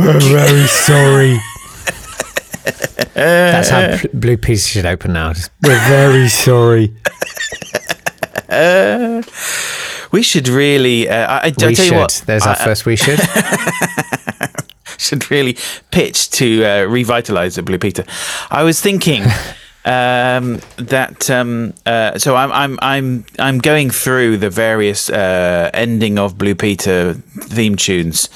We're very sorry. That's how P- Blue Peter should open now. Just, We're very sorry. We should really. Uh, I, I, I tell should. you what. There's our I, first we should. should really pitch to uh, revitalize the Blue Peter. I was thinking um, that. Um, uh, so I'm I'm I'm I'm going through the various uh, ending of Blue Peter theme tunes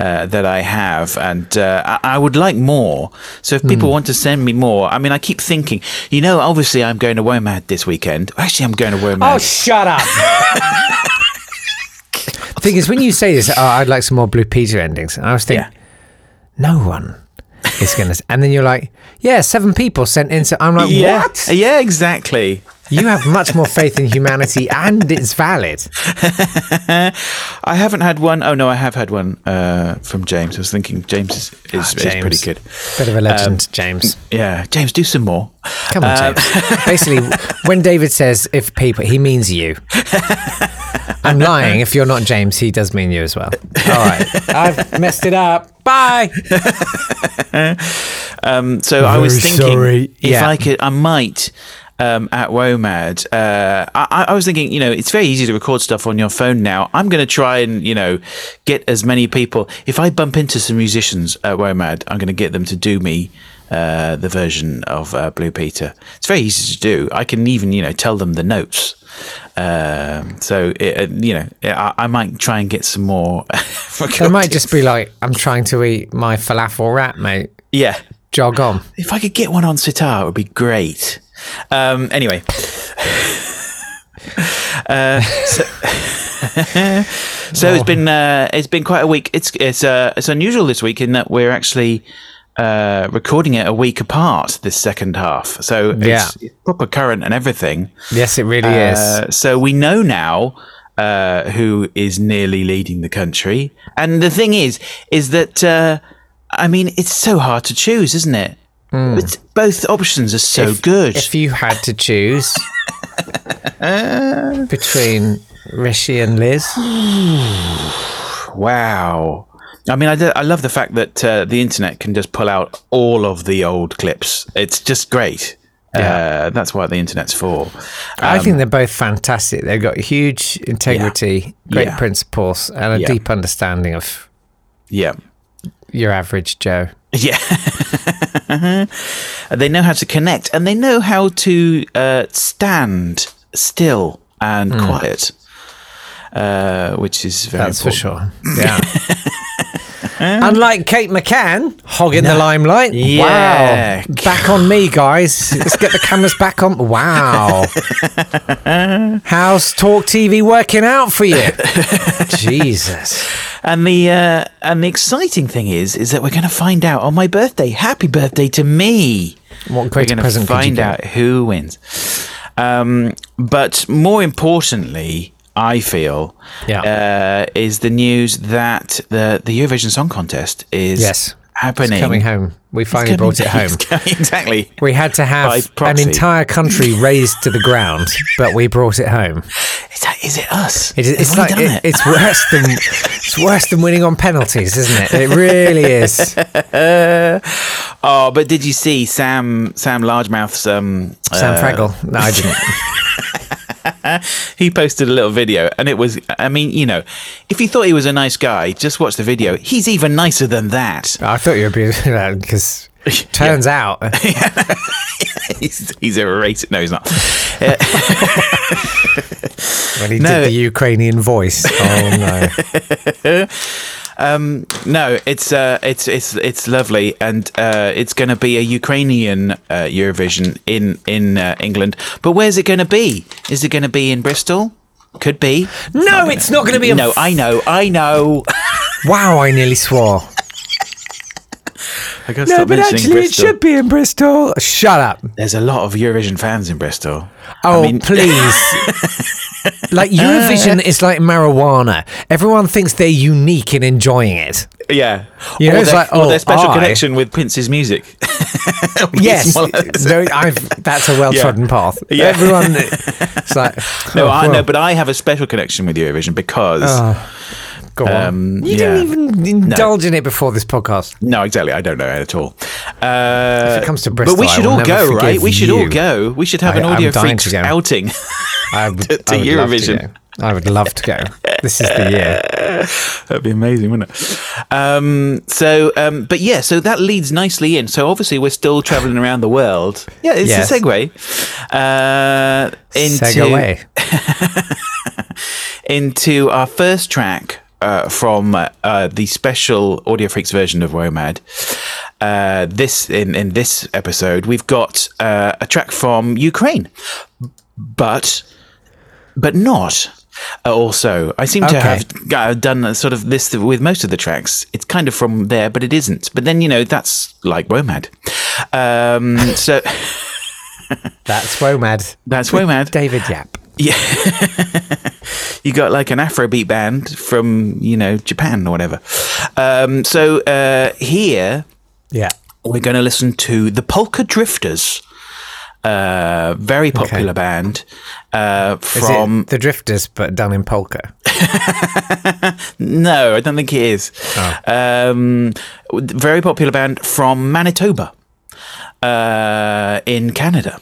uh, that I have, and uh, I, I would like more. So if people want to send me more, I mean, I keep thinking, you know, obviously I'm going to WOMAD this weekend. Actually, I'm going to WOMAD. Oh, shut up. thing is, when you say this, oh, I'd like some more Blue Peter endings. I was thinking, yeah. no one going to. And then you're like, yeah, seven people sent in. So I'm like, Yeah, what? yeah, exactly. You have much more faith in humanity and it's valid. I haven't had one. Oh no, I have had one uh, from James. I was thinking James is, is, Ah, is pretty good. Bit of a legend, James. Yeah, James, do some more. Come on, Um, James. Basically, when David says if people, he means you. I'm lying. If you're not James, he does mean you as well. All right. I've messed it up. Bye. Um, so I was thinking sorry. if Yeah. I could, I might. Um, at WOMAD, uh, I, I was thinking, you know, it's very easy to record stuff on your phone now. I'm going to try and, you know, get as many people. If I bump into some musicians at WOMAD, I'm going to get them to do me uh, the version of uh, Blue Peter. It's very easy to do. I can even, you know, tell them the notes. Um, so, it, uh, you know, I, I might try and get some more. They might just be like, I'm trying to eat my falafel wrap, mate. yeah. Jog on. If I could get one on sitar, it would be great. Um, anyway, uh, so, so it's been uh, it's been quite a week. It's it's uh, it's unusual this week in that we're actually uh, recording it a week apart. This second half, so Yeah. it's proper current and everything. Yes, it really is. Uh, so we know now uh, who is nearly leading the country, and the thing is, is that uh, I mean, it's so hard to choose, isn't it? It's, both options are so good. If you had to choose between Rishi and Liz, wow. I mean, I, do- I love the fact that uh, the internet can just pull out all of the old clips. It's just great. Uh, that's what the internet's for. I think they're both fantastic. They've got huge integrity, great Yeah. principles, and a Yeah. deep understanding of Yeah. Your average Joe. Yeah. they know how to connect and they know how to uh, stand still and quiet, uh, which is very. That's for sure. Yeah. Unlike Kate McCann, hogging the limelight. Yeah. Wow. Back on me, guys. Let's get the cameras back on. Wow. How's Talk TV working out for you? Jesus. And the uh, and the exciting thing is, is that we're going to find out on my birthday. Happy birthday to me! What We're greater going to present find out who wins. Um, but more importantly, I feel Yeah. uh, is the news that the the Eurovision Song Contest is Yes. happening. It's coming home. We finally Coming- brought it home. coming- exactly. We had to have an entire country razed to the ground, but we brought it home. Is, that, is it us? It, is- it's Have like done it, it? it's worse than it's worse than winning on penalties, isn't it? It really is. Oh, but did you see Sam Sam Largemouth's um Sam uh, Fraggle. No, I didn't. he posted a little video and it was I mean, you know, if you thought he was a nice guy, just watch the video. He's even nicer than that. I thought you were being because turns out he's, he's a racist. No, he's not. when he No. did the Ukrainian voice. Oh no! No, it's uh, it's it's it's lovely, and uh, it's going to be a Ukrainian uh, Eurovision in in uh, England. But where's it going to be? Is it going to be in Bristol? Could be. No, it's not going to be. A No, I know, I know. wow, I nearly swore. I got to No, stop but mentioning actually, Bristol. it should be in Bristol. Shut up. There's a lot of Eurovision fans in Bristol. Oh, I mean, please. like uh, Eurovision is like marijuana. Everyone thinks they're unique in enjoying it. yeah. You know, or it's their, like, oh, or oh, their special I- connection with Prince's music. Yes, It's one of those- no, I've, that's a well trodden path. Yeah. Everyone, it's like No, oh, I well. know, but I have a special connection with Eurovision because Oh. Go on. Um, you yeah. didn't even indulge in it before this podcast. No, exactly. I don't know it at all. Uh, If it comes to but Bristol, we I should all go, right? We should all go. We should have I- an audio freaks outing. I would, To- to I would Eurovision. I would love to go. This is the year. That'd be amazing, wouldn't it? Um, so, um, but yeah, so that leads nicely in. So obviously, we're still traveling around the world. Yeah, it's Yes. a segue uh, into Seg away. into our first track uh, from uh, uh, the special Audio Freaks version of WOMAD. Uh, this in in this episode, we've got uh, a track from Ukraine, but but not. Uh, also, I seem to Okay. have uh, done sort of this with most of the tracks. It's kind of from there, but it isn't. But then you know that's like WOMAD. Um, so That's WOMAD. that's WOMAD. David Yap. Yeah. you got like an Afrobeat band from, you know, Japan or whatever. Um, so uh, here Yeah. we're going to listen to the Polka Drifters. Uh, very popular band uh, Is from. it the Drifters, but done in polka? No, I don't think it is. Um, very popular band from Manitoba uh, in Canada.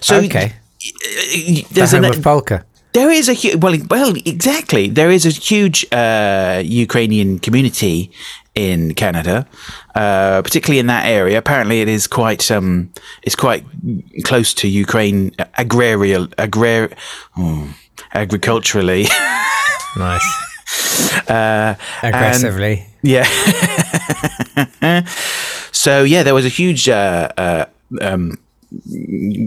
So Okay. Y- The there's home an, of polka. There is a hu- well, well, exactly. There is a huge uh, Ukrainian community in Canada, uh, particularly in that area. Apparently, it is quite um, it's quite close to Ukraine agrarial agrar hmm, agriculturally. Nice. Uh, Aggressively. yeah. so yeah, there was a huge. Uh, uh, um,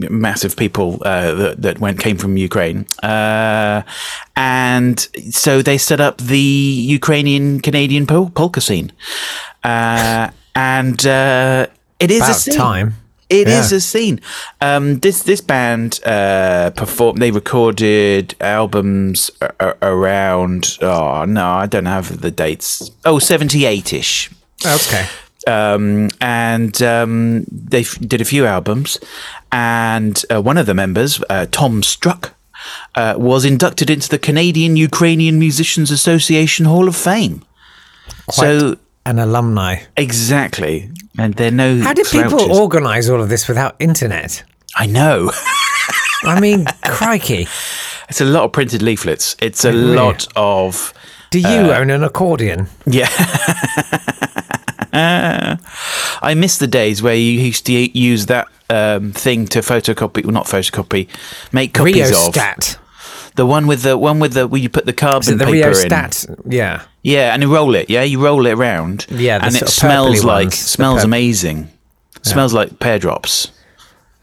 massive people uh, that, that went came from Ukraine, uh, and so they set up the Ukrainian Canadian pol- polka scene, uh, and uh, it is a scene. time. It is Yeah. a scene. Um, this this band uh, performed. They recorded albums a- a- around. Oh no, I don't have the dates. Oh, 78 ish Okay. Um, and um, they f- did a few albums. And uh, one of the members, uh, Tom Struck, uh, was inducted into the Canadian Ukrainian Musicians Association Hall of Fame. So An alumni. exactly, and they're no. How did people organise all of this without internet? I know. I mean, crikey. it's a lot of printed leaflets. It's a Really? lot of Do you Uh, own an accordion? Yeah. I miss the days where you used to use that um, thing to photocopy, well, not photocopy, make copies of Rheostat. the one with the one with the where you put the carbon the paper in. rheostat? Yeah. Yeah, and you roll it. Yeah, you roll it around. Yeah, and it of smells like ones, smells amazing. Smells like pear drops.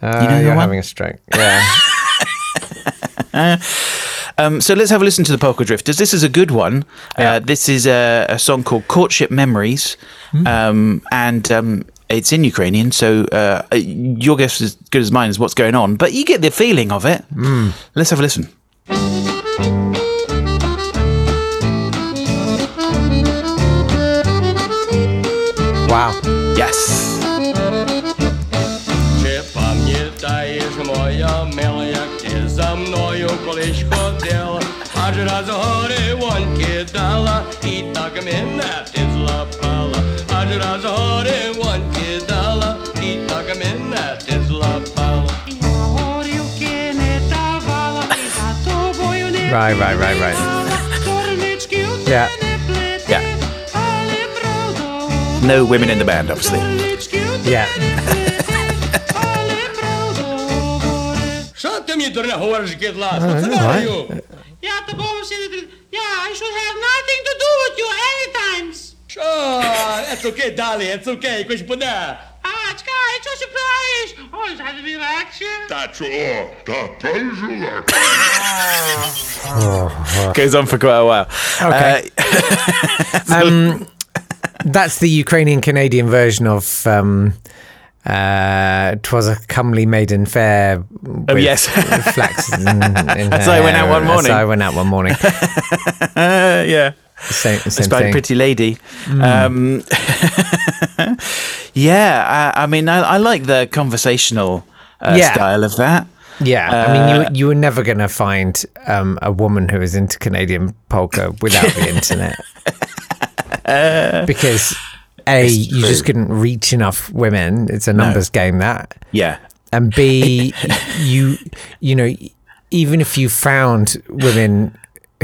Uh, know the you're having a stroke. Yeah. Um, so let's have a listen to the Polka Drifters. This is a good one. Uh, this is a, a song called Courtship Memories, Hmm. um, and um, it's in Ukrainian. So uh, your guess is as good as mine as what's going on, but you get the feeling of it. Hmm. Let's have a listen. wow. Yes. Right, right, right, right. Yeah. Yeah. No women in the band, obviously. Yeah. right. Yeah, I should have nothing to do with you anytime. Sure, that's okay, Dolly. It's okay. Question put that. That's oj, zadwie? That's all. That pleasure. Goes on for quite a while. Okay. Uh, um, that's the Ukrainian Canadian version of. Um, uh, a comely maiden fair. Oh, with, oh yes, flax. In, in so I went out one morning. So I went out one morning. yeah. Same, It's same by thing. Pretty Lady. Um, yeah, I, I mean, I, I like the conversational uh, Yeah. style of that. Yeah, I mean, Uh, you you were never going to find um, a woman who is into Canadian polka without the internet. because a you just couldn't reach enough women. It's a numbers game that, Yeah. and b you you know even if you found women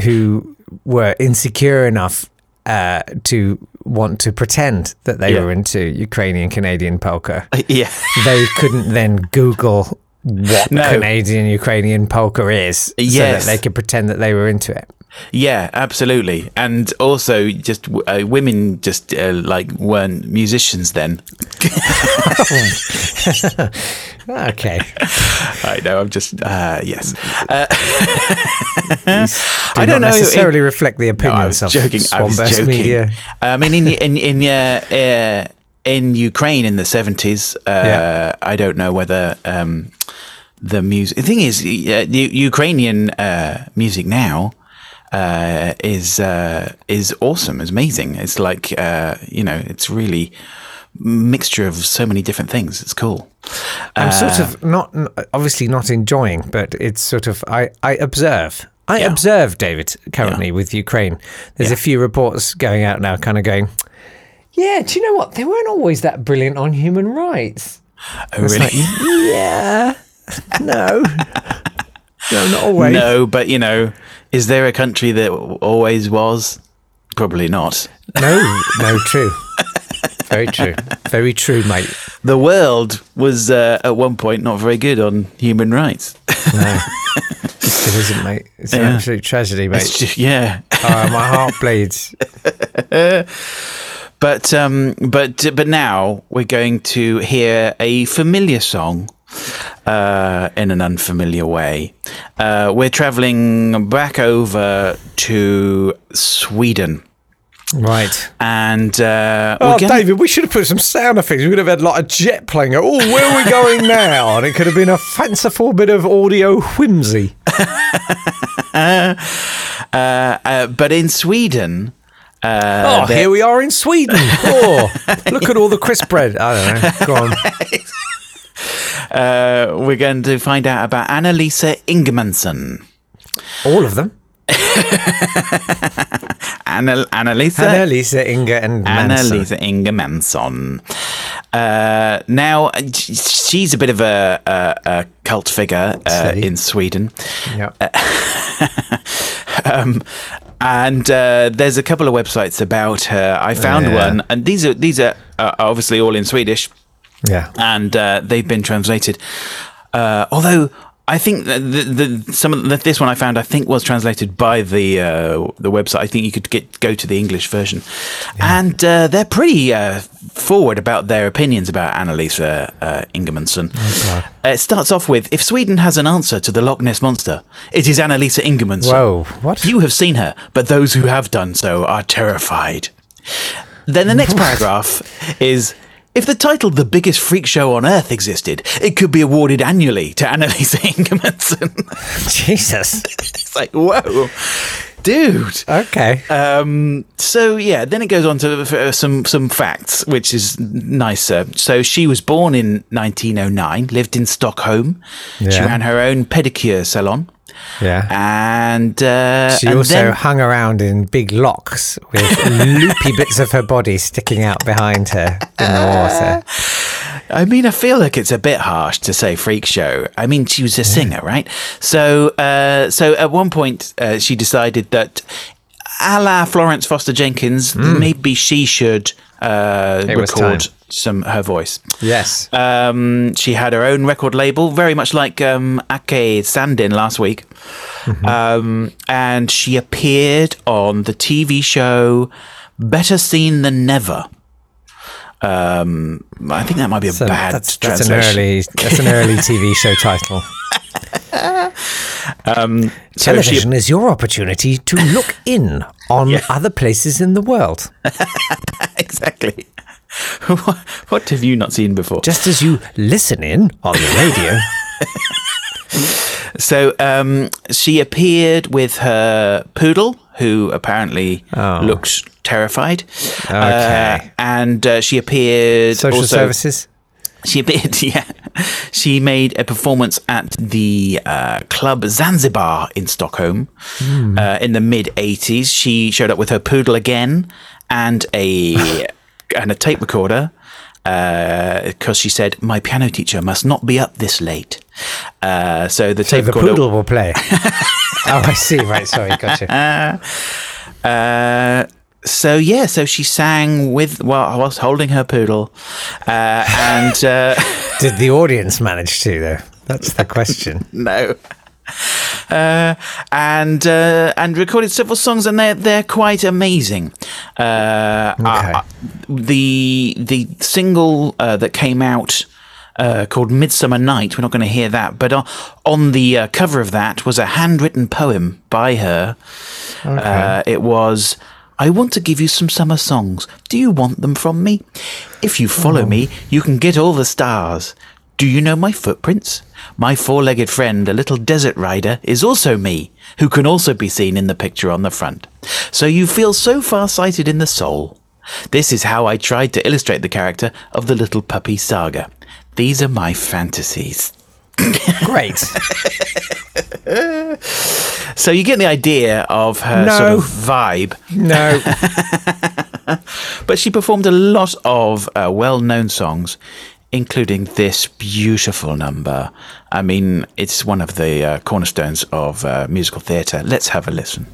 who were insecure enough uh, to want to pretend that they Yeah. were into Ukrainian Canadian polka, Yeah. they couldn't then Google what No. Canadian Ukrainian polka is, so that they could pretend that they were into it. Yeah, absolutely. And also, just uh, women just uh, like weren't musicians then. Okay, I know. I'm just uh, yes. Uh, do I don't know. necessarily reflect the No, I opinions was of joking. I was joking. Media. I mean, in in in uh, uh, in Ukraine in the seventies, uh, Yeah. I don't know whether um, the music. The thing is, uh, the Ukrainian uh, music now uh, is uh, is awesome. It's amazing. It's like uh, you know, it's really mixture of so many different things. It's cool. I'm sort of not obviously not enjoying, but it's sort of I I observe. I Yeah. observe David currently with Ukraine. There's a few reports going out now, kind of going. Yeah, do you know what? They weren't always that brilliant on human rights. Oh, really? like, yeah, no, no, not always. no, but you know, is there a country that always was? Probably not. no, no, true. Very true. Very true, mate. The world was uh, at one point not very good on human rights. No, it still isn't, mate. It's an Yeah. absolute tragedy, mate. Just, yeah. Oh, my heart bleeds. But um, but but now we're going to hear a familiar song uh, in an unfamiliar way. Uh, we're traveling back over to Sweden, Right. and uh, Oh, gonna- David, we should have put some sound effects. We could have had like a jet playing. Oh, where are we going now? And it could have been a fanciful bit of audio whimsy. uh, uh, but in Sweden. Uh, Oh, here we are in Sweden. Oh, look at all the crisp bread. I don't know. Go on. uh, we're going to find out about Annalisa Ingemansson. All of them. Anna, Annalisa Annalisa, Inga, and Manson. Annalisa Ingemansson. Uh, now, she's a bit of a, a, a cult figure uh, in Sweden. Yeah. um, and uh, there's a couple of websites about her. I found Yeah. one, and these are these are uh, obviously all in Swedish, Yeah. and uh, they've been translated. Uh, although I think that the, the some of the, this one I found I think was translated by the uh, the website. I think you could get go to the English version, and uh, they're pretty uh, forward about their opinions about Annalisa uh, Ingemansson. Oh, Uh, it starts off with if Sweden has an answer to the Loch Ness monster, it is Annalisa Ingemansson. Whoa. What? You have seen her, but those who have done so are terrified. Then the next paragraph is if the title The Biggest Freak Show on Earth existed, it could be awarded annually to Annalisa Ingemansson. Jesus. it's like, whoa, dude. Okay. Um, so yeah, then it goes on to uh, some some facts, which is nicer. So she was born in 1909, lived in Stockholm. Yeah. She ran her own pedicure salon, Yeah. and uh, She and also then- hung around in big locks with loopy bits of her body sticking out behind her in the water. I mean, I feel like it's a bit harsh to say freak show. I mean, she was a singer, right? So, uh, so at one point, uh, she decided that, a la Florence Foster Jenkins, maybe she should uh, record some her voice. Yes. Um, she had her own record label, very much like um, Ake Sandin last week. Mm-hmm. Um, and she appeared on the TV show Better Seen Than Never. Um, I think that might be a So bad that's, that's an early that's an early TV show title. So she- Television is your opportunity to look in on other places in the world, exactly. what, what have you not seen before? just as you listen in on the radio. So um, she appeared with her poodle, who apparently looked terrified. Oh. Okay. Uh, and uh, she appeared Social also, services. She appeared, yeah. She made a performance at the uh, club Zanzibar in Stockholm uh, in the mid '80s. She showed up with her poodle again and a and a tape recorder because she said my piano teacher must not be up this late. Uh, so the So tape the recorder. poodle will play. oh, I see. Right. Sorry. Gotcha. Uh, so yeah, so she sang with well, was holding her poodle, uh, and. Uh, Did the audience manage to, though? That's the question. no. Uh, and uh, and recorded several songs, and they're they're quite amazing. Uh, Okay. uh, the the single uh, that came out uh, called "Midsummer Night." We're not going to hear that, but uh, on the uh, cover of that was a handwritten poem by her. Uh, it was. I want to give you some summer songs. Do you want them from me? If you follow me, oh. you can get all the stars. Do you know my footprints? My four legged friend, a little desert rider, is also me, who can also be seen in the picture on the front. So you feel so far sighted in the soul. This is how I tried to illustrate the character of the little puppy saga. These are my fantasies. Great. So you get the idea of her No. sort of vibe. No. But she performed a lot of uh, well known songs, including this beautiful number. I mean, it's one of the uh, cornerstones of uh, musical theatre. Let's have a listen.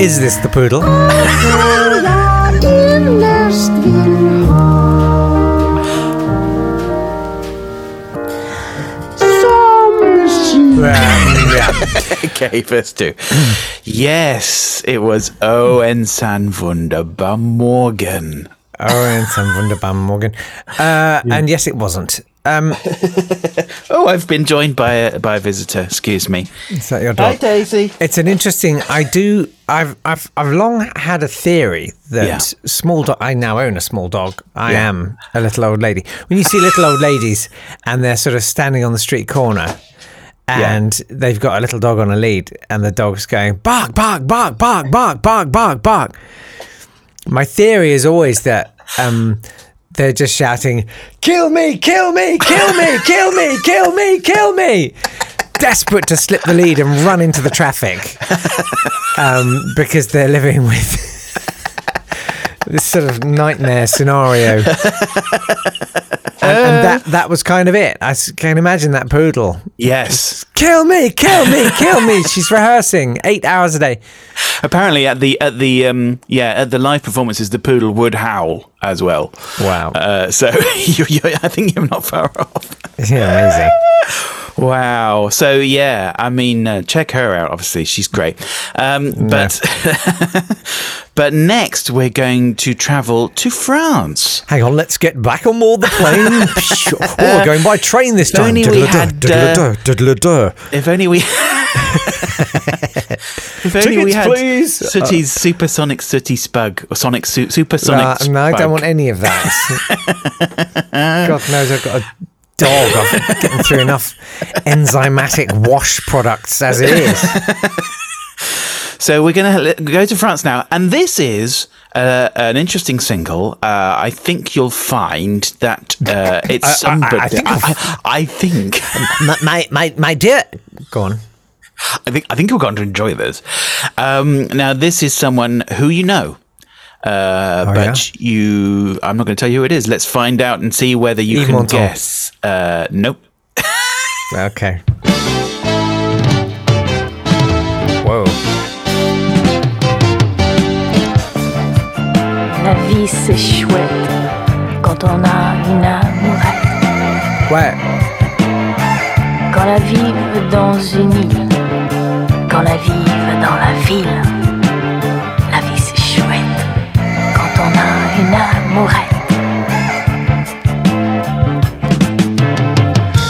Is this the poodle? som jag innerst vill ha Som yeah. Okay, verse two. yes, it was Oh en san wunderbar Morgen. Oh, and some wunderbar Morgan. Uh, And yes, it wasn't. Um, Oh, I've been joined by a, by a visitor. Excuse me. is that your dog? Hi, Daisy. It's an interesting. I do. I've I've I've long had a theory that Yeah. small dog. I now own a small dog. I Yeah. am a little old lady. When you see little old ladies and they're sort of standing on the street corner. And they've got a little dog on a lead, and the dog's going bark, bark, bark, bark, bark, bark, bark, bark. My theory is always that um, they're just shouting, "Kill me! Kill me! Kill me! Kill me! Kill me! Kill me!" Desperate to slip the lead and run into the traffic um, because they're living with this sort of nightmare scenario. And, and that that was kind of it. I can imagine that poodle. Yes. Kill me! Kill me! Kill me! She's rehearsing eight hours a day. Apparently, at the at the um yeah at the live performances, the poodle would howl as well. Wow. Uh, so you, you, I think you're not far off. Yeah, amazing. Wow. So yeah, I mean, uh, check her out. Obviously, she's great. Um, but but next, we're going to travel to France. Hang on, let's get back on board the plane. oh, we're going by train this time. only we had. If only we. if only we had please. Sooty's supersonic Sooty Spug or Sonic su- Supersonic. Uh, no, I don't want any of that. God knows I've got a dog. I'm getting through enough enzymatic wash products as it is. So we're going to go to France now, and this is uh, an interesting single. Uh, I think you'll find that uh, it's I- I- I think I, I think my, my, my, my dear. Go on. I think I think you're going to enjoy this. Um, now, this is someone who you know. Uh, Oh, but you, I'm not going to tell you who it is. Let's find out and see whether you Yves can Montand. guess. Uh, nope. Okay. Whoa. La vie c'est chouette quand on a une amourette. Where? Quand la vive dans une île, quand la vive dans la ville. Amourette.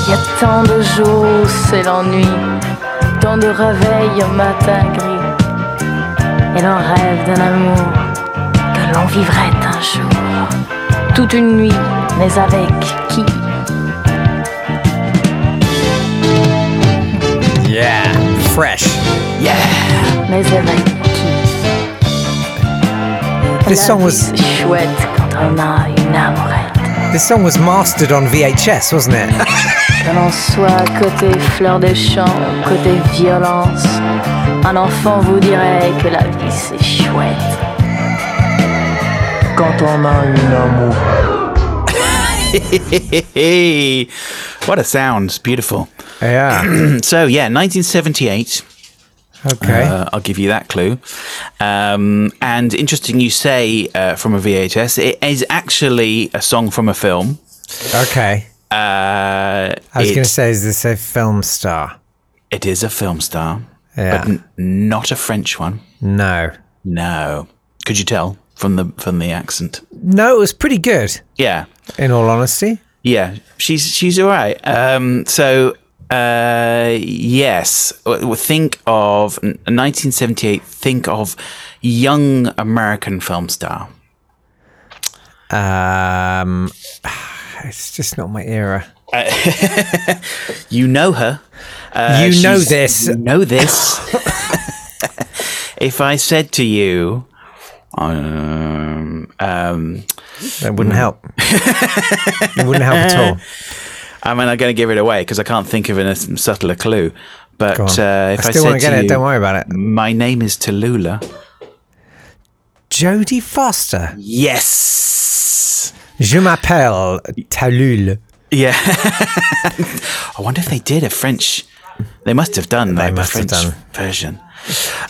Y a tant de jours où c'est l'ennui, tant de réveils au matin gris. Et l'on rêve d'un amour que l'on vivrait un jour, toute une nuit, mais avec qui? Yeah. Fresh. Mais avec qui? This La song vie, was chouette quand une this song was mastered on VHS, wasn't it? Que l'on soit côté fleur des champs, côté violence, un enfant vous dirait que la vie c'est chouette. Quand on a une amourette. Hey, what a sound! It's beautiful. yeah. So yeah, 1978. Okay. Uh, I'll give you that clue. Um, and interesting, you say uh, from a VHS. It is actually a song from a film. okay. Uh, I was going to say, is this a film star? it is a film star, Yeah. but n- not a French one. No. No. Could you tell from the from the accent? No, it was pretty good, Yeah, in all honesty. yeah. She's she's all right. Um, so uh, yes, think of 1978. Think of young American film star. Um, it's just not my era. You know her. Uh, You know this. You know this. if I said to you, um, um, That wouldn't help. it wouldn't help at all. I mean, I'm going to give it away because I can't think of a subtler clue. But uh, if I I, still said want to get it. you, Don't worry about it. My name is Tallulah. Jodie Foster. Yes. Je m'appelle Talul. Yeah. I wonder if they did a French. They must have done like the must have French done. version.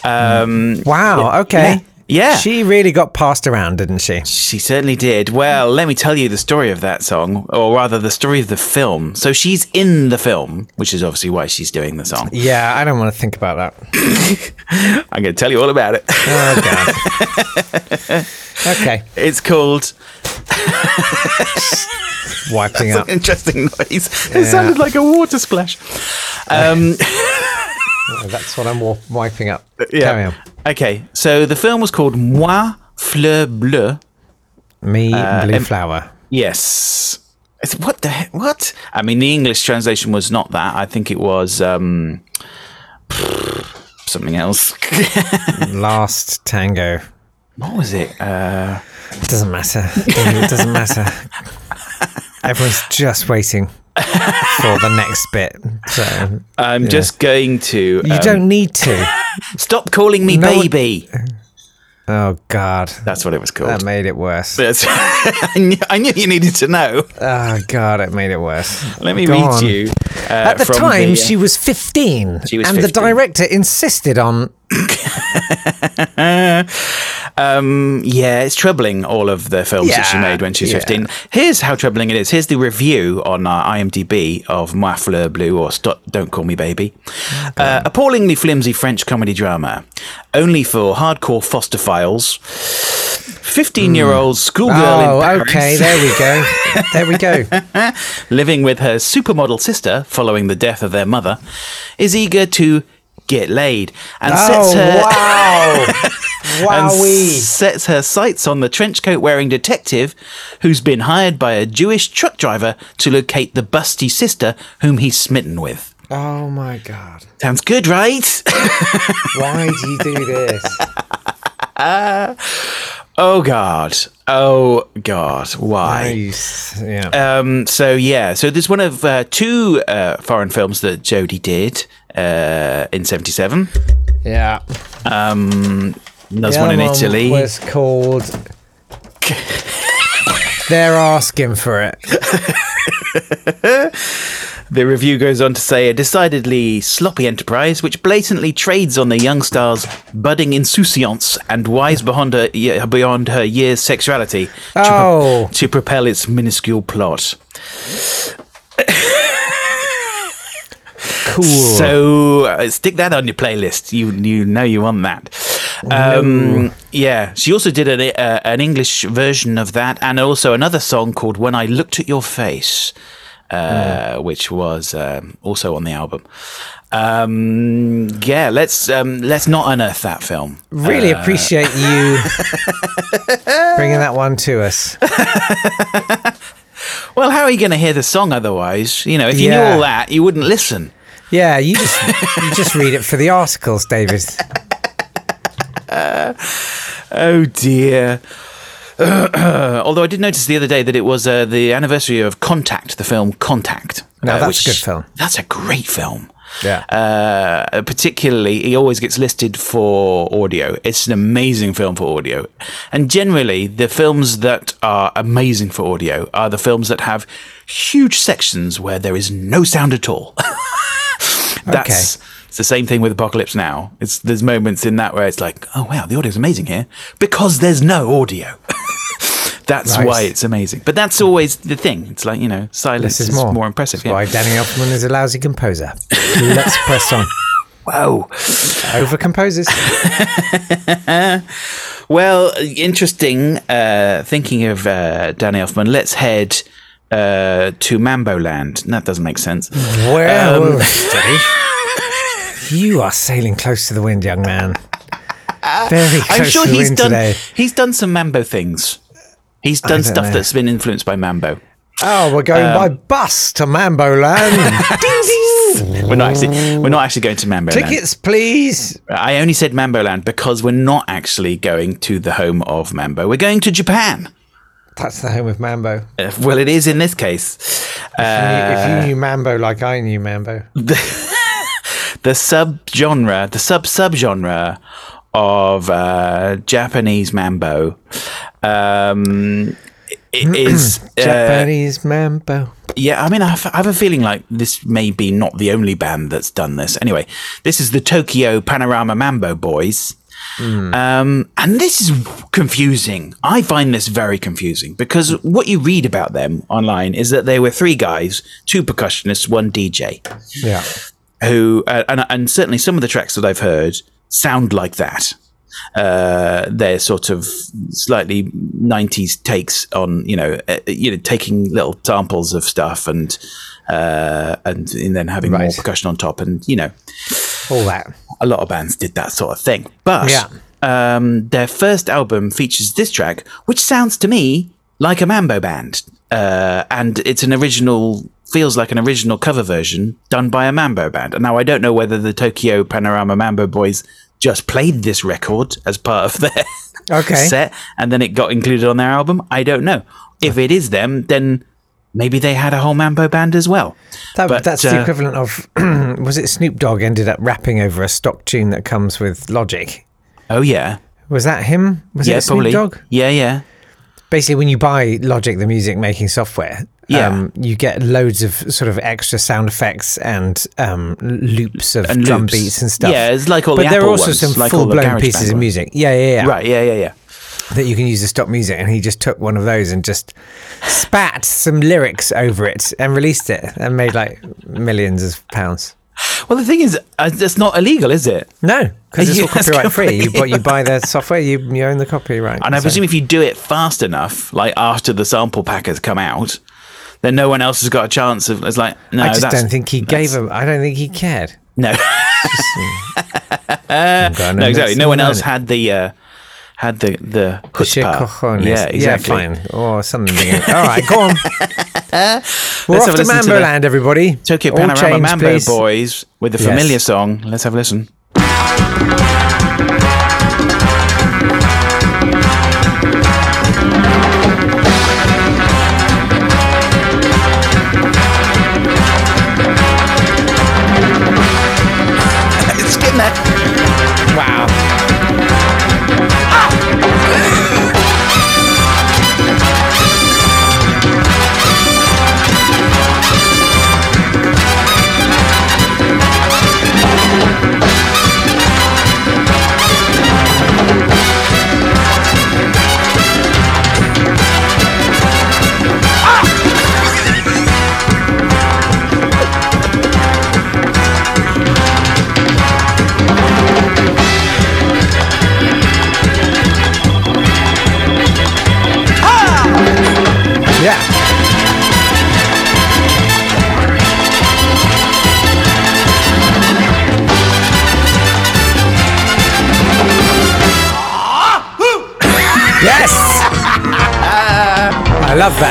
Um, Wow. Okay. Yeah. She really got passed around, didn't she? She certainly did. Well, let me tell you the story of that song, or rather, the story of the film. So she's in the film, which is obviously why she's doing the song. Yeah, I don't want to think about that. I'm going to tell you all about it. Oh god. okay. It's called Wiping up. Interesting Noise. It sounded like a water splash. Um, That's what I'm wiping up. Carry on. Okay, so the film was called Moi Fleur Bleue. Me, blue em- flower. Yes. It's, what the heck? What? I mean, the English translation was not that. I think it was um, something else. Last tango. what was it? Uh, It doesn't matter. It doesn't matter. Everyone's just waiting for the next bit. So I'm just going to. you um, don't need to. stop calling me No baby. Oh God, That's what it was called. that made it worse. I, knew, I knew you needed to know. Oh God, it made it worse. Let me Go read on. you. Uh, At the time, the, uh, she was 15, She was and the director insisted on. Um, yeah, it's troubling all of the films that she made when she was yeah. 15. Here's how troubling it is. Here's the review on uh, IMDb of Moi Fleur Bleue or Stop, Don't Call Me Baby. Uh, appallingly flimsy French comedy drama. Only for hardcore Fosterphiles. 15 year old schoolgirl Oh, in Paris. okay, there we go. There we go. living with her supermodel sister following the death of their mother, is eager to get laid and sets Oh her wow, and sets her sights on the trench coat wearing detective who's been hired by a Jewish truck driver to locate the busty sister whom he's smitten with. Oh my God, Sounds good, right? why do you do this? oh god. Oh god. Why? Nice. Yeah. Um, so yeah, so there's one of uh, two uh, foreign films that Jodie did uh, in '77. yeah. Um, there's The one in Italy. Was called. They're asking for it. The review goes on to say a decidedly sloppy enterprise which blatantly trades on the young star's budding insouciance and wise beyond her, beyond her year's sexuality to, Oh. to propel its minuscule plot. Cool. So uh, stick that on your playlist. You you know you want that. Um, yeah, she also did an, uh, an English version of that, and also another song called "When I Looked at Your Face," uh, which was um, also on the album. Um, yeah, let's um, let's not unearth that film. really appreciate you bringing that one to us. Well, how are you going to hear the song otherwise? You know, if you Yeah. knew all that, you wouldn't listen. Yeah, you just you just read it for the articles, David. Oh dear. Although I did notice the other day that it was uh, the anniversary of Contact, the film Contact. No, uh, that's a good film. That's a great film. Yeah. Uh, particularly, he always gets listed for audio. It's an amazing film for audio. And generally, the films that are amazing for audio are the films that have huge sections where there is no sound at all. That's it's the same thing with Apocalypse Now. It's there's moments in that where it's like, oh wow, the audio's amazing here because there's no audio. that's Right. why it's amazing. But that's always the thing. It's like you know, silence This is is more more, impressive. That's why Danny Elfman is a lousy composer. Let's press on. Wow. Over composes. Well, interesting. Uh, thinking of uh, Danny Elfman, let's head uh, to Mambo Land. That doesn't make sense. Well, Dave, you are sailing close to the wind, young man. Very close I'm sure to the he's wind done. today. He's done some Mambo things. He's done stuff know. that's been influenced by Mambo. Oh, we're going Um, by bus to Mambo Land. We're not actually. We're not actually going to Mambo Land. Tickets, please. I only said Mambo Land because we're not actually going to the home of Mambo. We're going to Japan. That's the home of Mambo. Uh, well, it is in this case. If you- Uh, if you knew Mambo like I knew Mambo, the sub-genre, the sub-sub-genre of uh, Japanese mambo um, i- is uh, Japanese Mambo. yeah. I mean, I have, I have a feeling like this may be not the only band that's done this. Anyway, this is the Tokyo Panorama Mambo Boys. Um, and this is confusing. I find this very confusing because what you read about them online is that they were three guys, two percussionists, one DJ Yeah. Who uh, and, and certainly some of the tracks that I've heard sound like that. Uh, they're sort of slightly '90s takes on you know uh, you know taking little samples of stuff and uh, and, and then having more percussion on top and you know All that. a lot of bands did that sort of thing. But Yeah. um, their first album features this track, which sounds to me like a Mambo band. Uh, and it's an original, feels like an original cover version done by a Mambo band. And now I don't know whether the Tokyo Panorama Mambo Boys just played this record as part of their Okay. set and then it got included on their album. I don't know. If it is them, then maybe they had a whole Mambo band as well. That, But, that's the uh, equivalent of was it Snoop Dogg ended up rapping over a stock tune that comes with Logic? Oh, yeah. Was that him? Was yeah, it Snoop probably. Dogg? Yeah, yeah. Basically, when you buy Logic, the music making software, Yeah. um, you get loads of sort of extra sound effects and um, loops of And drum loops. beats and stuff. Yeah, it's like all but the there are also ones, some like full blown pieces of ones. music. Yeah, yeah, yeah. Right, yeah, yeah, yeah. That you can use as stop music, and he just took one of those and just spat some lyrics over it and released it and made like millions of pounds. Well, the thing is, uh, it's not illegal, is it? No, because it's all copyright free. You, you buy the software, you, you own the copyright. And I So- presume if you do it fast enough, like after the sample pack has come out, then no one else has got a chance of. It's like, no, I just don't think he gave him. I don't think he cared. No, no, exactly. No one else had the uh, had the the chutzpah. Yeah, exactly. Yeah, fine. Or something. big. All right, go on. We're Let's off to Mambo Land, everybody. Tokyo Panorama Mambo please. Boys with the Yes. familiar song. Let's have a listen.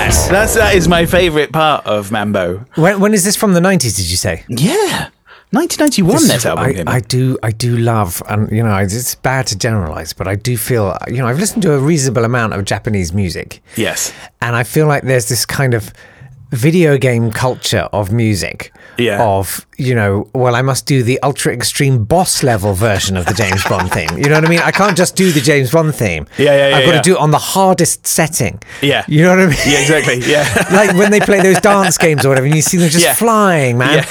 That. That's that is my favourite part of Mambo. When, when is this from the 90s, did you say? Yeah, 1991. This This album I, came I do, I do love, and you know, it's bad to generalize, but I do feel, you know, I've listened to a reasonable amount of Japanese music, Yes. and I feel like there's this kind of video game culture of music. Yeah. Of you know, well, I must do the ultra extreme boss level version of the James Bond theme. You know what I mean? I can't just do the James Bond theme. Yeah, yeah, yeah, I've got yeah. to do it on the hardest setting. Yeah. You know what I mean? Yeah, exactly. Yeah. like when they play those dance games or whatever, and you see them just Yeah. flying, man.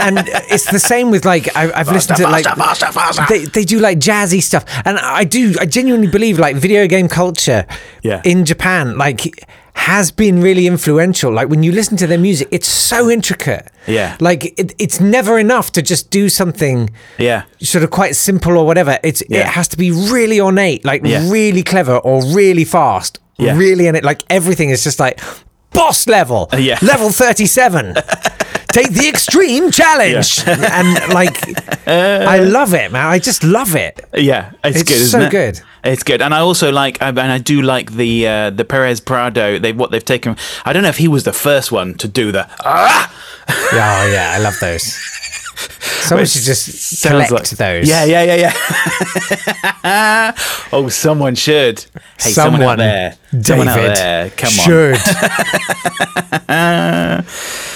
and it's the same with like I, I've listened to like faster, faster. they they do like jazzy stuff, and I do I genuinely believe like video game culture Yeah. in Japan like has been really influential. Like when you listen to their music, it's so intricate. Yeah. like it, it's never enough to just do something Yeah. sort of quite simple or whatever. It's it has to be really ornate, like Yeah. really clever or really fast. Yeah. Really and it, like everything is just like boss level. Uh, yeah. Level thirty seven. Take the extreme challenge. And like I love it, man. I just love it. Yeah, it's, It's good. So it? good. It's good, and I also like, and I do like the uh, the Perez Prado. They what they've taken. I don't know if he was the first one to do the. Ah! Yeah, oh, yeah, I love those. Someone should just collect like- those. Yeah, yeah, yeah, yeah. oh, someone should. Hey, someone, out there. Someone out there. Come on. should.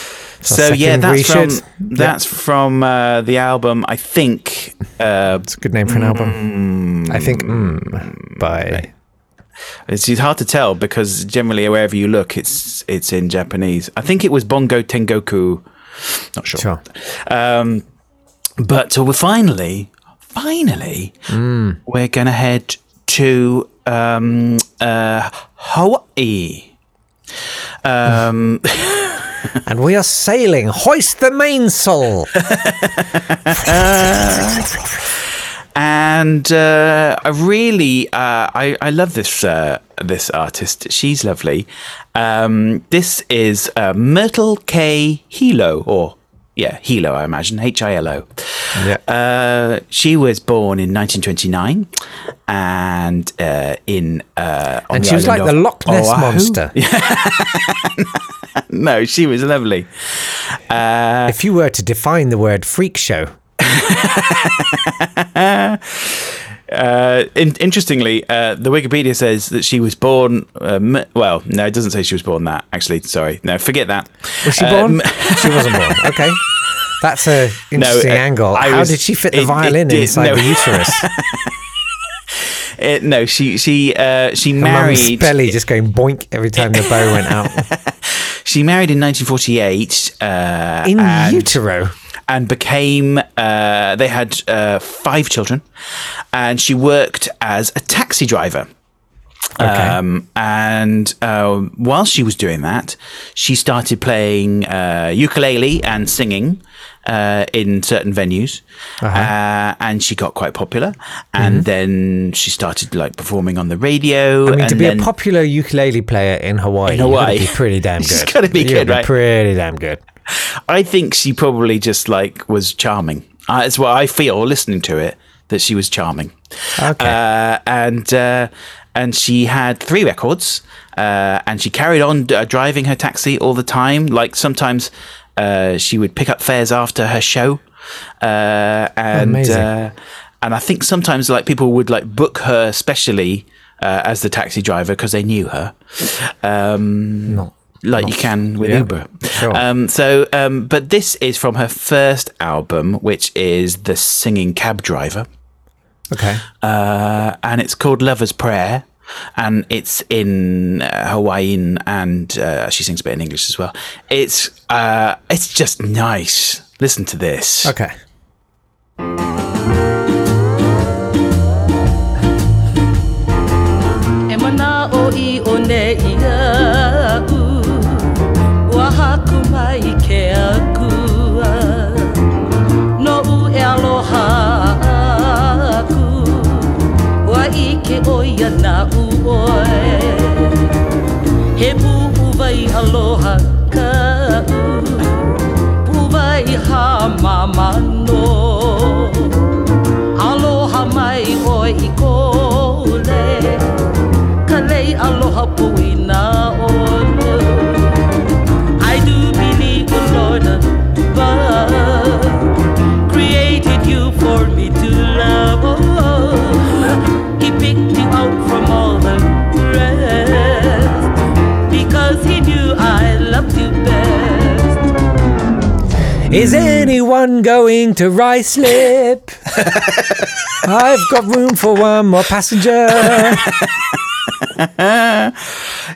So yeah, second we that's from should. that's from uh, the album. I think. Uh, It's a good name for an album. I think mm, by It's it's hard to tell because generally wherever you look, it's it's in Japanese. I think it was Bongo Tengoku. Not sure. Sure. Um, but uh, we're finally, finally, we're gonna head to um, uh, Hawaii. Um, and we are sailing. Hoist the mainsail. and uh, I really, uh, I, I love this uh, this artist. She's lovely. Um, this is uh, Myrtle K. Hilo, or yeah, Hilo, I imagine H I L O. Yeah. Uh, she was born in 1929, and uh, in uh, and she was like the Loch Ness Oahu. monster. No, she was lovely. if you were to define the word freak show, Uh, in, interestingly, uh, the Wikipedia says that she was born. Um, well, no, it doesn't say she was born that. Actually, sorry, no, forget that. was she Uh, born? m- she wasn't born. Okay. That's a interesting uh, angle. I How was- did she fit the it- it violin did- inside no. the uterus? Uh, no, she she uh, she Her married. belly just going boink every time the bow went out. She married in 1948. Uh, In and, utero. And became. Uh, they had uh, five children, and she worked as a taxi driver. Okay. Um, and uh, while she was doing that, she started playing uh, ukulele and singing uh, in certain venues, uh and she got quite popular. And then she started like performing on the radio. Mm-hmm. I mean, and to be then, a popular ukulele player in Hawaii, In Hawaii. be pretty damn good. She's gotta be good, right? Pretty damn good. I think she probably just like was charming. Uh, it's what I feel listening to it that she was charming. Okay. Uh, and uh, and she had three records, uh, and she carried on uh, driving her taxi all the time. Like sometimes uh, she would pick up fares after her show, uh, and uh, and I think sometimes like people would like book her specially uh, as the taxi driver because they knew her. Um, Not- like you can with yeah, Uber. sure. Um, so, um, but this is from her first album, which is The Singing Cab Driver, Okay. uh, and it's called Lover's Prayer. And it's in uh, Hawaiian, and uh, she sings a bit in English as well. It's uh, it's just nice. Listen to this. Okay. Is anyone going to Ruislip? I've got room for one more passenger.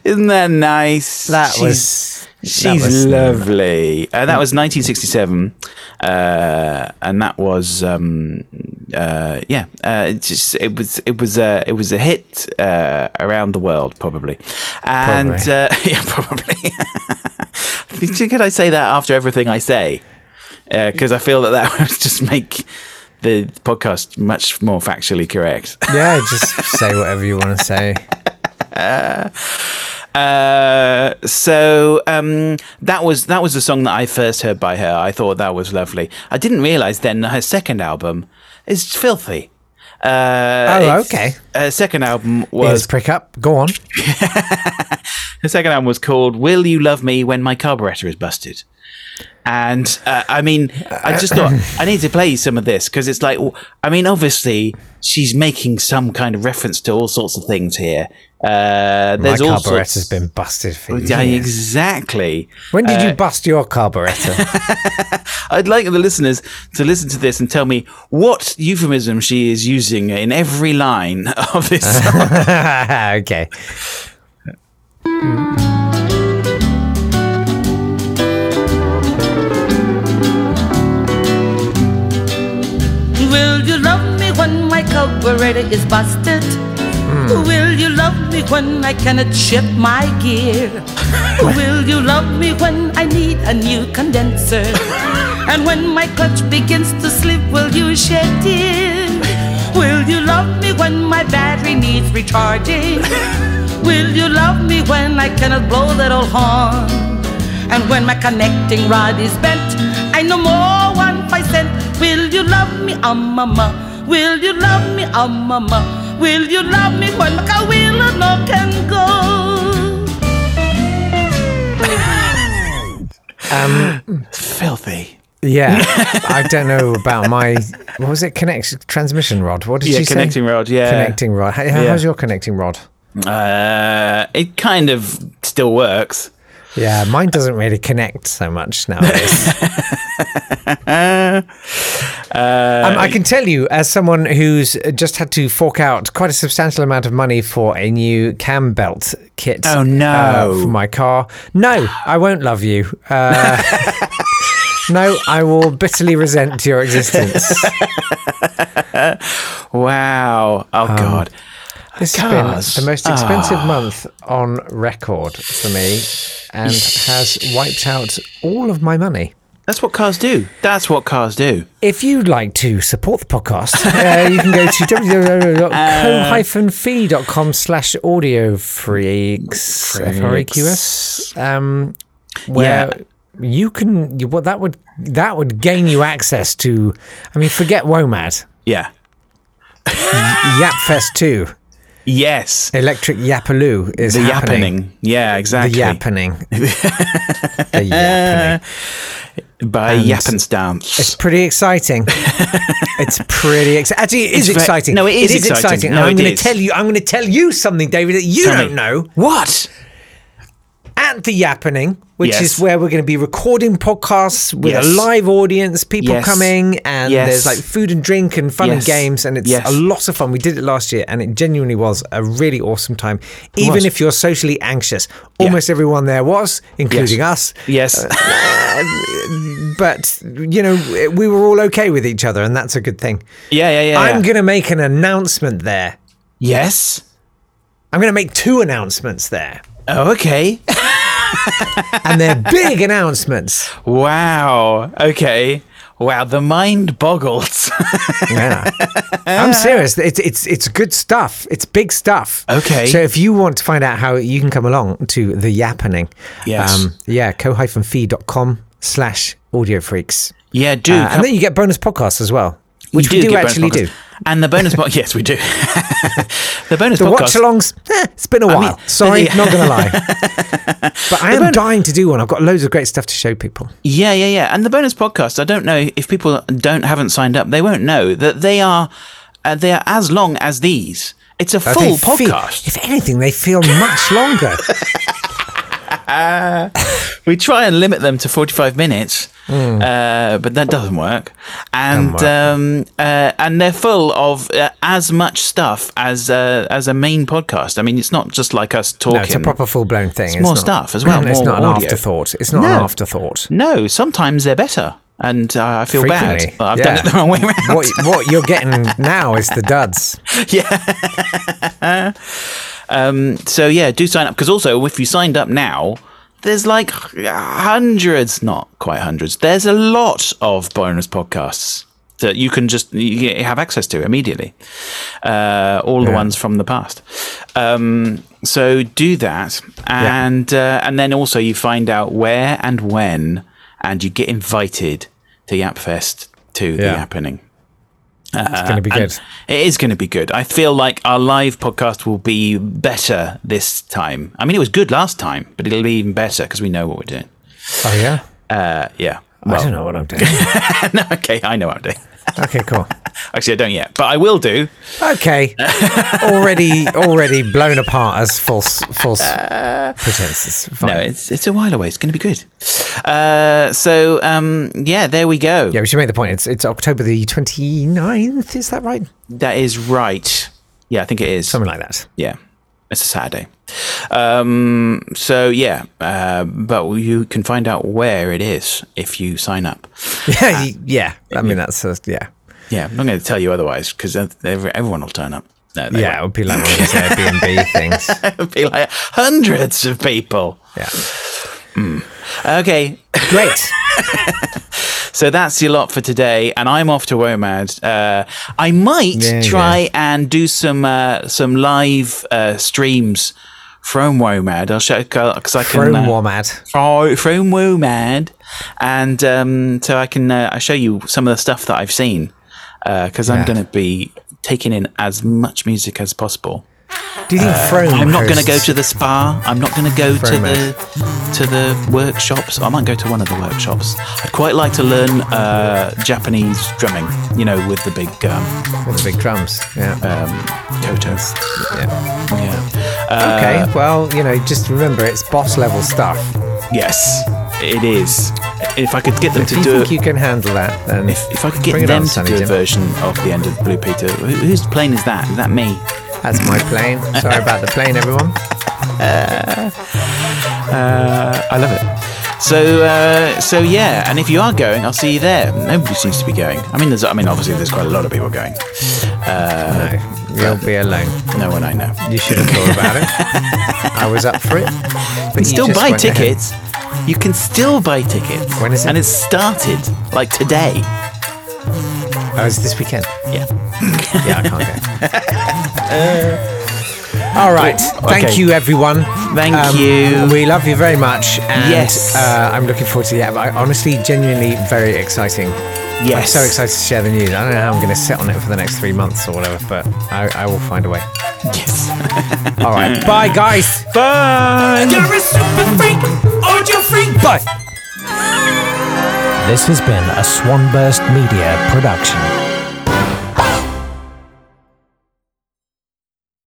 Isn't that nice? That She's- was. She's that was- lovely. Uh, that was 1967, uh, and that was um, uh, yeah. Uh, it just it was it was uh, it was a hit uh, around the world probably, and Probably. Uh, yeah, probably. Could I say that after everything I say? Because I feel that that would just make the podcast much more factually correct. Yeah, just say whatever you want to say. Uh, so um, that was that was the song that I first heard by her. I thought that was lovely. I didn't realize then her second album is filthy. Uh, Oh, okay. Her second album was prick up. Go on. her second album was called "Will You Love Me When My Carburetor Is Busted." And uh, I mean, I just thought I need to play you some of this because it's like, I mean, obviously she's making some kind of reference to all sorts of things here. Uh, My there's all sorts. been busted for years. Yeah, exactly. When did Uh, you bust your carburetor? I'd like the listeners to listen to this and tell me what euphemism she is using in every line of this song. okay. Will you love me when my carburetor is busted? Hmm. Will you love me when I cannot shift my gear? Will you love me when I need a new condenser? And when my clutch begins to slip, will you shed tears? Will you love me when my battery needs recharging? Will you love me when I cannot blow that old horn? And when my connecting rod is bent, I no more cent. Will you love me, ah mama? Will you love me, ah mama? Will you love me when my car wheel no can go? Um, filthy. Yeah, I don't know about my what was it? Connect transmission rod. What did Yeah, you say? connecting rod, yeah. connecting rod. How, Yeah. How's your connecting rod? Uh, it kind of still works. Yeah, mine doesn't really connect so much nowadays. Uh, um, I can tell you, as someone who's just had to fork out quite a substantial amount of money for a new cam belt kit. Oh, no. uh, for my car. No, I won't love you. Uh, no, I will bitterly resent your existence. Wow. Oh, Um, God. This Cars. has been the most expensive month on record for me, and has wiped out all of my money. That's what cars do. That's what cars do. If you'd like to support the podcast, uh, you can go to www.ko-fi.com slash audio freaks, F-R-E-Q-S, um, where you can, you, well, that would, that would gain you access to, I mean, forget WOMAD, Yeah. Yapfest 2, Yes. Electric Yapaloo is The happening. yappening. Yeah, The exactly. yappening. the yappening. By And- Yappens dance. It's pretty exciting. it's pretty exciting. Actually, it is It's exciting. no, it is exciting. And No, I'm going to tell you. I'm going to tell you something, David, that you Tell don't me. know. What? At the Yappening, which Yes. is where we're going to be recording podcasts with Yes. a live audience, people Yes. coming, and there's like food and drink and fun and games, and it's a lot of fun. We did it last year, and it genuinely was a really awesome time. Even if you're socially anxious, almost everyone there was, including us. Yes. Uh, but you know, we were all okay with each other, and that's a good thing. yeah, yeah, yeah. I'm yeah. going to make an announcement there. Yes. I'm going to make two announcements there. Oh, okay. And they're big announcements. wow. Okay. Wow. The mind boggles. Yeah. I'm serious. It's, it's, it's good stuff. It's big stuff. Okay. So if you want to find out how you can come along to the Yappening, Yes. yeah, ko-fi.com slash audio freaks. yeah, do. Uh, and then you get bonus podcasts as well, which we do, actually do. And the bonus podcast, yes, we do. the bonus The podcast. watch alongs, eh, it's been a while. mean, Sorry, yeah. not going to lie. But I am dying to do one. I've got loads of great stuff to show people. Yeah, yeah, yeah. And the bonus podcast, I don't know if people don't haven't signed up, they won't know that they are uh, they are as long as these. It's a full they feel- podcast. if anything, they feel much longer. we try and limit them to 45 minutes. Uh, but that doesn't work. And work. um, uh, and they're full of uh, as much stuff as uh, as a main podcast. I mean, it's not just like us talking. No, it's a proper full blown thing. It's more stuff as well, It's more not an afterthought. It's not No. an afterthought. No, sometimes they're better, and uh, I feel Frequently. bad. I've done it the wrong way around. What, what you're getting now is the duds. Um, so yeah, do sign up because also if you signed up now, there's like hundreds, not quite hundreds. There's a lot of bonus podcasts that you can just you have access to immediately. Uh, all the ones from the past. Um, so do that, and uh, and then also you find out where and when, and you get invited to Yapfest to the Yeah. Happening. It's going to be good. It is going to be good. I feel like our live podcast will be better this time. I mean, it was good last time, but it'll be even better because we know what we're doing. Oh, yeah? Uh, yeah. I don't know what I'm doing. no, okay, I know what I'm doing. Okay, cool. Actually, I don't yet, but I will do. Okay. already already blown apart as false false pretenses. Fine. No, it's it's a while away. It's going to be good. Uh, so um, yeah, there we go. yeah, we should make the point. It's it's October the 29th, is that right? That is right. Yeah, I think it is. Something like that. Yeah, it's a Saturday. Um, so yeah, uh, but you can find out where it is if you sign up. Yeah, yeah. I mean that's a, yeah. Yeah, I'm not going to tell you otherwise because everyone will turn up. No, Yeah, it would be like one of those Airbnb things. It'll be like hundreds of people. Yeah. Okay, Great. so that's your lot for today, and I'm off to WOMAD. Uh, I might Yeah, try and do some uh, some live uh, streams from WOMAD. I'll show because I can From uh, Womad. fro- from WOMAD, and um, so I can uh, I show you some of the stuff that I've seen because I'm going to be taking in as much music as possible. Do you think Frome Uh, I'm not going to go to the spa. I'm not going to go to Frome the to the workshops. I might go to one of the workshops. I'd quite like to learn uh, Japanese drumming. You know, with the big um, with the big drums? Yeah. um, koto. yeah. Yeah. Okay. well, you know, just remember it's boss level stuff. Yes, it is. If I could get them If to you do think it. you can handle that, then If, if I could get them on, to Sonny do a version of the end of Blue Peter, who, whose plane is that? Is that me? That's my plane. Sorry about the plane, everyone. Uh, uh, I love it. So, uh, so yeah, and if you are going, I'll see you there. Nobody seems to be going. I mean, there's, I mean, obviously, there's quite a lot of people going. Uh, no, you'll be alone. No one I know. You should have thought about it. I was up for it. But you Still buy went ahead. tickets. You can still buy tickets. When is it? And it's started like today. Oh, it's this weekend. Yeah. Yeah, I can't go. All right. Thank you, everyone. Thank Um, you. We love you very much. And, Yes. Uh, I'm looking forward to yeah. I, honestly, genuinely, very exciting. Yes. I'm so excited to share the news. I don't know how I'm going to sit on it for the next three months or whatever, but I, I will find a way. Yes. All right. Bye, guys. Bye. You're a super freak, audio freak. Bye. This has been a Swanburst Media production.